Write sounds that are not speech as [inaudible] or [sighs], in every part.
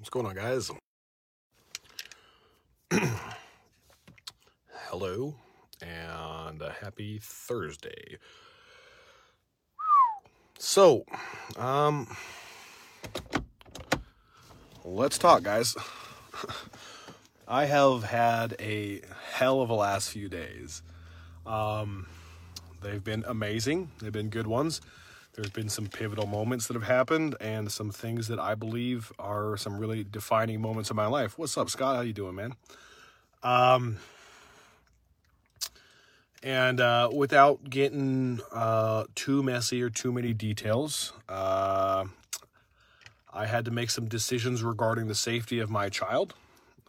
What's going on, guys? [clears throat] Hello, and a happy Thursday. So, um, let's talk, guys. [laughs] I have had a hell of a last few days. Um, they've been amazing. They've been good ones. There's been some pivotal moments that have happened and some things that I believe are some really defining moments of my life. What's up, Scott? How you doing, man? Um, and uh, without getting uh, too messy or too many details, uh, I had to make some decisions regarding the safety of my child.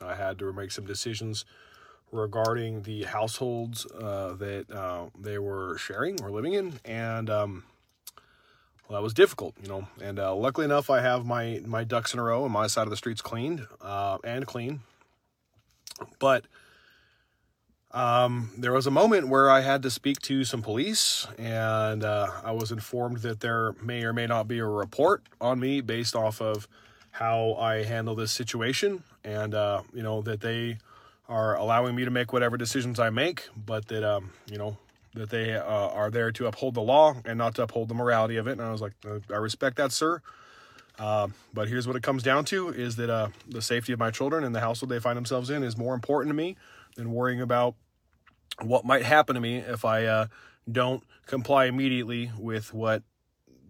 I had to make some decisions regarding the households uh, that uh, they were sharing or living in, and um, well, that was difficult, you know. And uh, luckily enough, I have my my ducks in a row and my side of the streets cleaned uh, and clean. But um, there was a moment where I had to speak to some police, and uh, I was informed that there may or may not be a report on me based off of how I handle this situation, and uh, you know that they are allowing me to make whatever decisions I make, but that um, you know that they uh, are there to uphold the law and not to uphold the morality of it. And I was like, uh, I respect that, sir. Uh, but here's what it comes down to: is that uh, the safety of my children and the household they find themselves in is more important to me than worrying about what might happen to me if I uh, don't comply immediately with what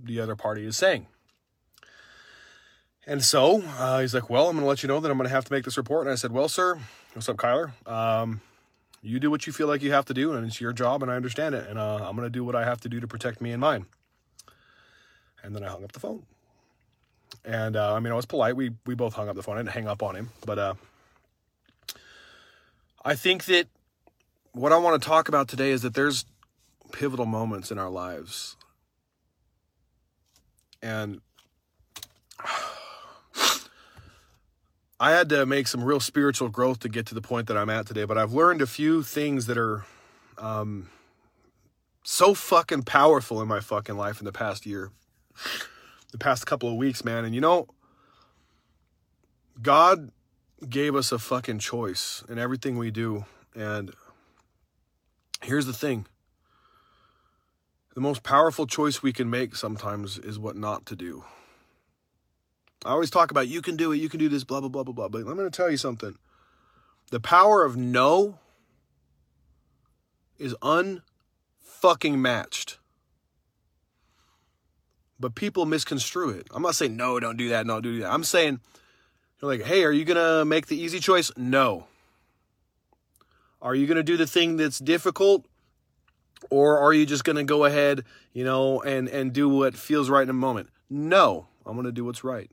the other party is saying. And so uh, he's like, Well, I'm going to let you know that I'm going to have to make this report. And I said, Well, sir, what's up, Kyler? Um, you do what you feel like you have to do, and it's your job, and I understand it. And uh, I'm going to do what I have to do to protect me and mine. And then I hung up the phone. And uh, I mean, I was polite. We we both hung up the phone. I didn't hang up on him, but uh, I think that what I want to talk about today is that there's pivotal moments in our lives. And I had to make some real spiritual growth to get to the point that I'm at today, but I've learned a few things that are um, so fucking powerful in my fucking life in the past year, the past couple of weeks, man. And you know, God gave us a fucking choice in everything we do. And Here's the thing the most powerful choice we can make sometimes is what not to do. I always talk about you can do it, you can do this, blah, blah, blah, blah, blah. But I'm going to tell you something. The power of no is unfucking matched. But people misconstrue it. I'm not saying no, don't do that, don't do that. I'm saying, you're like, hey, are you to make the easy choice? No. Are you to do the thing that's difficult? Or are you just to go ahead, you know, and, and do what feels right in a moment? No, I'm to do what's right.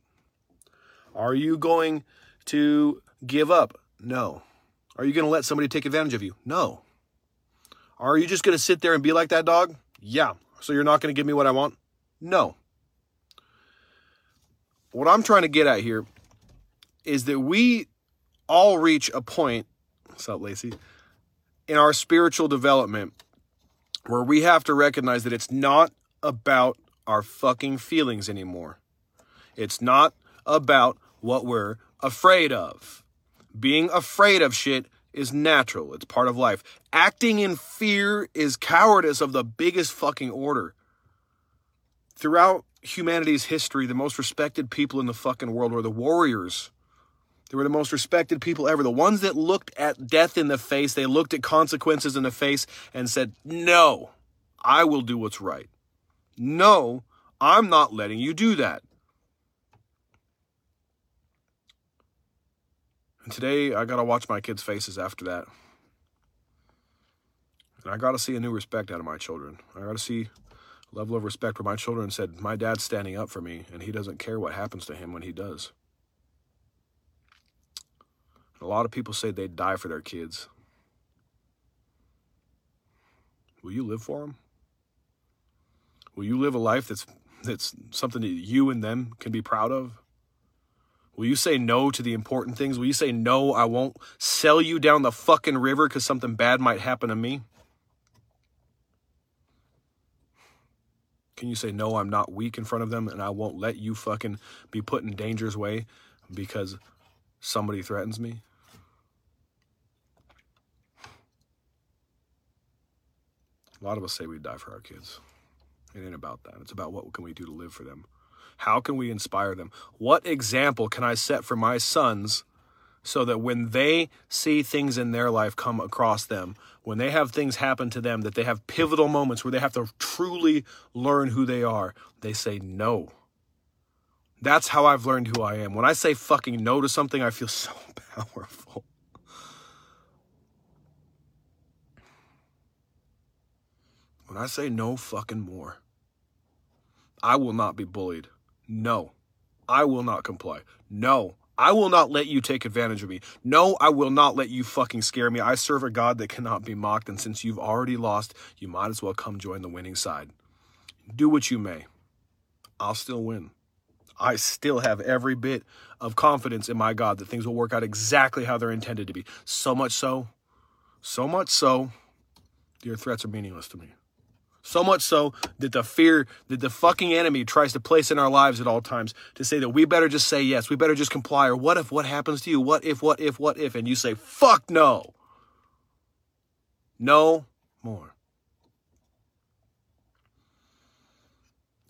Are you going to give up? No. Are you going to let somebody take advantage of you? No. Are you just going to sit there and be like that dog? Yeah. So you're not going to give me what I want? No. What I'm trying to get at here is that we all reach a point. What's up, Lacey? in our spiritual development where we have to recognize that it's not about our fucking feelings anymore. It's not about what we're afraid of. Being afraid of shit is natural, it's part of life. Acting in fear is cowardice of the biggest fucking order. Throughout humanity's history, the most respected people in the fucking world were the warriors they were the most respected people ever. The ones that looked at death in the face, they looked at consequences in the face and said, No, I will do what's right. No, I'm not letting you do that. And today, I got to watch my kids' faces after that. And I got to see a new respect out of my children. I got to see a level of respect where my children said, My dad's standing up for me, and he doesn't care what happens to him when he does. A lot of people say they'd die for their kids. Will you live for them? Will you live a life that's that's something that you and them can be proud of? Will you say no to the important things? Will you say no, I won't sell you down the fucking river because something bad might happen to me? Can you say no, I'm not weak in front of them and I won't let you fucking be put in danger's way because somebody threatens me? A lot of us say we'd die for our kids. It ain't about that. It's about what can we do to live for them. How can we inspire them? What example can I set for my sons so that when they see things in their life come across them, when they have things happen to them, that they have pivotal moments where they have to truly learn who they are, they say no. That's how I've learned who I am. When I say fucking no to something, I feel [laughs] so powerful. When I say no fucking more, I will not be bullied. No, I will not comply. No, I will not let you take advantage of me. No, I will not let you fucking scare me. I serve a God that cannot be mocked, and since you've already lost, you might as well come join the winning side. Do what you may. I'll still win. I still have every bit of confidence in my God that things will work out exactly how they're intended to be. So much so, so much so, your threats are meaningless to me. So much so that the fear that the fucking enemy tries to place in our lives at all times to say that we better just say yes, we better just comply, or what if what happens to you? What if, what if, what if? And you say, fuck no. No more.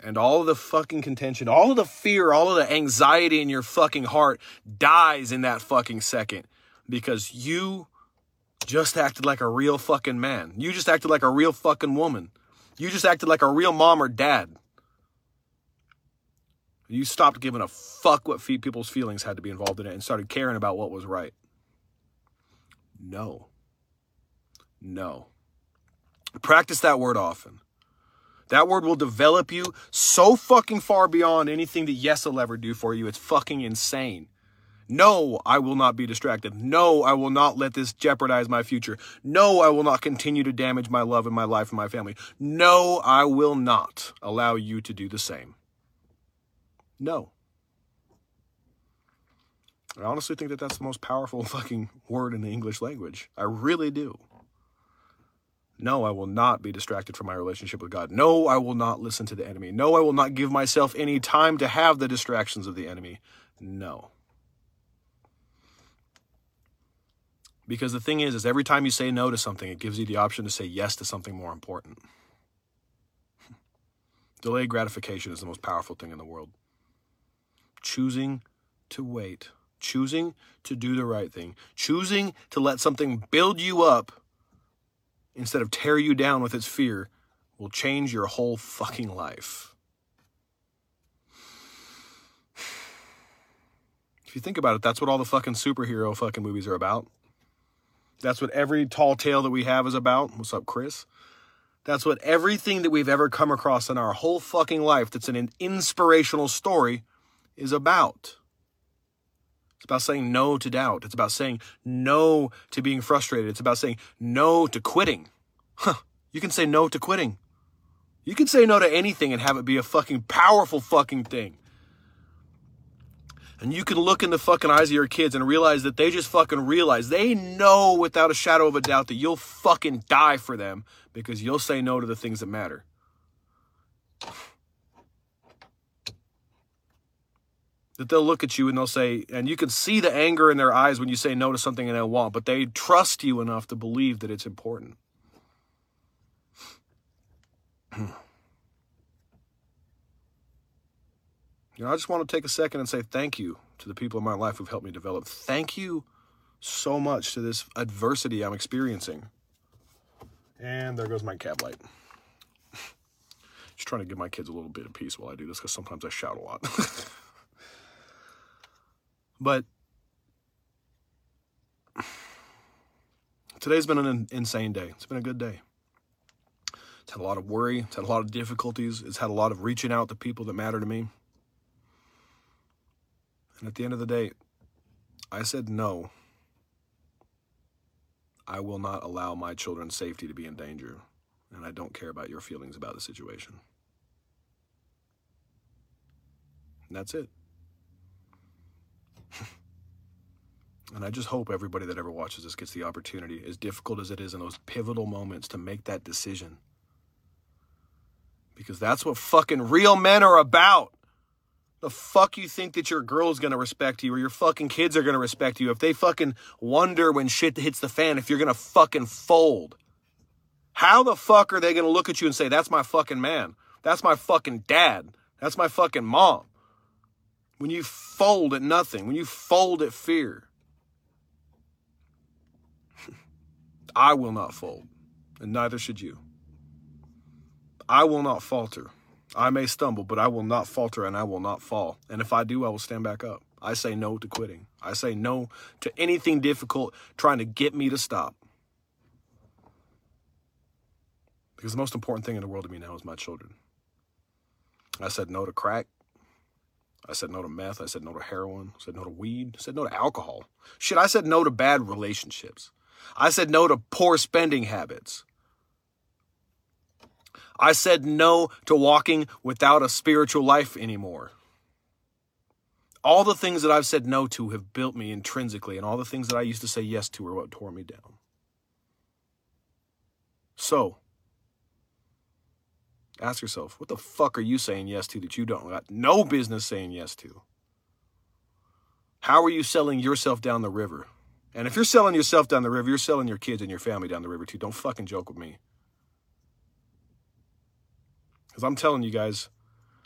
And all of the fucking contention, all of the fear, all of the anxiety in your fucking heart dies in that fucking second because you just acted like a real fucking man. You just acted like a real fucking woman. You just acted like a real mom or dad. You stopped giving a fuck what people's feelings had to be involved in it and started caring about what was right. No. No. Practice that word often. That word will develop you so fucking far beyond anything that yes will ever do for you. It's fucking insane. No, I will not be distracted. No, I will not let this jeopardize my future. No, I will not continue to damage my love and my life and my family. No, I will not allow you to do the same. No. I honestly think that that's the most powerful [laughs] fucking word in the English language. I really do. No, I will not be distracted from my relationship with God. No, I will not listen to the enemy. No, I will not give myself any time to have the distractions of the enemy. No. Because the thing is, is every time you say no to something, it gives you the option to say yes to something more important. [laughs] Delayed gratification is the most powerful thing in the world. Choosing to wait, choosing to do the right thing, choosing to let something build you up instead of tear you down with its fear will change your whole fucking life. [sighs] If you think about it, that's what all the fucking superhero fucking movies are about. That's what every tall tale that we have is about. What's up, Chris? That's what everything that we've ever come across in our whole fucking life that's an inspirational story is about. It's about saying no to doubt. It's about saying no to being frustrated. It's about saying no to quitting. Huh. You can say no to quitting. You can say no to anything and have it be a fucking powerful fucking thing. And you can look in the fucking eyes of your kids and realize that they just fucking realize they know without a shadow of a doubt that you'll fucking die for them because you'll say no to the things that matter. That they'll look at you and they'll say, and you can see the anger in their eyes when you say no to something and they want, but they trust you enough to believe that it's important. [clears throat] You know, I just want to take a second and say thank you to the people in my life who've helped me develop. Thank you so much to this adversity I'm experiencing. And there goes my cab light. [laughs] Just trying to give my kids a little bit of peace while I do this because sometimes I shout a lot. [laughs] but today's been an insane day. It's been a good day. It's had a lot of worry, it's had a lot of difficulties, it's had a lot of reaching out to people that matter to me. And at the end of the day, I said no. I will not allow my children's safety to be in danger, and I don't care about your feelings about the situation. And that's it. [laughs] and I just hope everybody that ever watches this gets the opportunity, as difficult as it is in those pivotal moments, to make that decision. Because that's what fucking real men are about. The fuck you think that your girl's gonna respect you or your fucking kids are gonna respect you if they fucking wonder when shit hits the fan if you're gonna fucking fold? How the fuck are they gonna look at you and say, that's my fucking man? That's my fucking dad. That's my fucking mom. When you fold at nothing, when you fold at fear. [laughs] I will not fold, and neither should you. I will not falter. I may stumble, but I will not falter and I will not fall. And if I do, I will stand back up. I say no to quitting. I say no to anything difficult trying to get me to stop. Because the most important thing in the world to me now is my children. I said no to crack. I said no to meth. I said no to heroin. I said no to weed. I said no to alcohol. Shit, I said no to bad relationships. I said no to poor spending habits. I said no to walking without a spiritual life anymore. All the things that I've said no to have built me intrinsically, and all the things that I used to say yes to are what tore me down. So, ask yourself, what the fuck are you saying yes to that you don't got no business saying yes to? How are you selling yourself down the river? And if you're selling yourself down the river, you're selling your kids and your family down the river too. Don't fucking joke with me. Because I'm telling you guys,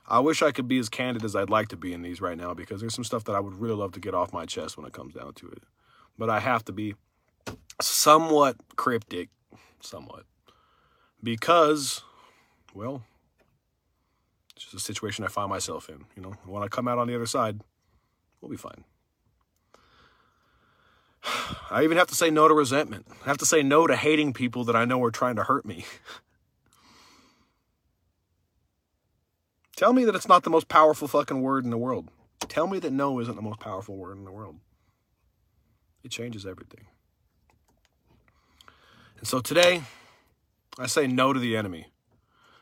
I wish I could be as candid as I'd like to be in these right now because there's some stuff that I would really love to get off my chest when it comes down to it. But I have to be somewhat cryptic, somewhat. Because, well, it's just a situation I find myself in. You know, when I come out on the other side, we'll be fine. [sighs] I even have to say no to resentment. I have to say no to hating people that I know are trying to hurt me. [laughs] Tell me that it's not the most powerful fucking word in the world. Tell me that no isn't the most powerful word in the world. It changes everything. And so today, I say no to the enemy.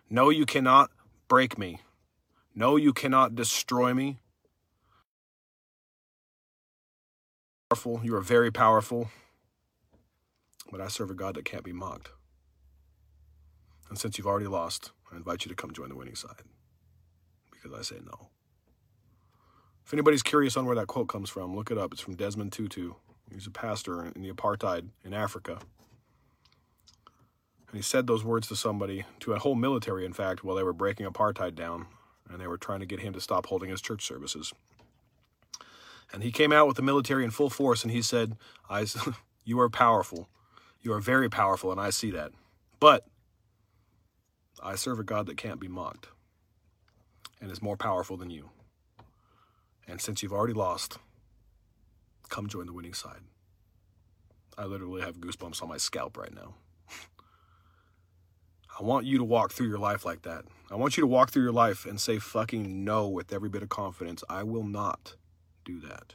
No, you cannot break me. No, you cannot destroy me. Powerful, you are very powerful. But I serve a God that can't be mocked. And since you've already lost, I invite you to come join the winning side because I say no. If anybody's curious on where that quote comes from, look it up. It's from Desmond Tutu. He's a pastor in the apartheid in Africa. And he said those words to somebody, to a whole military, in fact, while they were breaking apartheid down and they were trying to get him to stop holding his church services. And he came out with the military in full force and he said, I, [laughs] You are powerful. You are very powerful, and I see that. But I serve a God that can't be mocked and is more powerful than you. And since you've already lost, come join the winning side. I literally have goosebumps on my scalp right now. [laughs] I want you to walk through your life like that. I want you to walk through your life and say fucking no with every bit of confidence. I will not do that.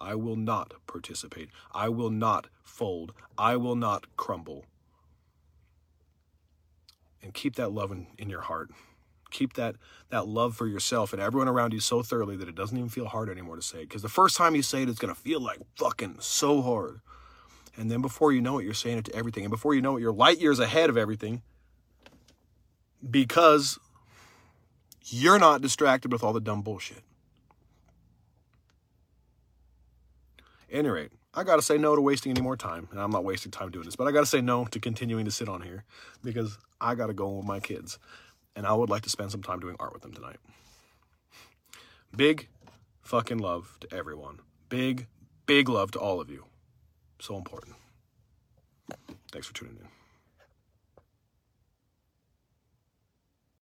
I will not participate. I will not fold. I will not crumble. And keep that love in, in your heart keep that that love for yourself and everyone around you so thoroughly that it doesn't even feel hard anymore to say it. Because the first time you say it, it's gonna feel like fucking so hard. And then before you know it, you're saying it to everything. And before you know it, you're light years ahead of everything because you're not distracted with all the dumb bullshit. Any rate, I gotta say no to wasting any more time. And I'm not wasting time doing this, but I gotta say no to continuing to sit on here because I gotta go with my kids and I would like to spend some time doing art with them tonight. Big fucking love to everyone. Big, big love to all of you. So important. Thanks for tuning in.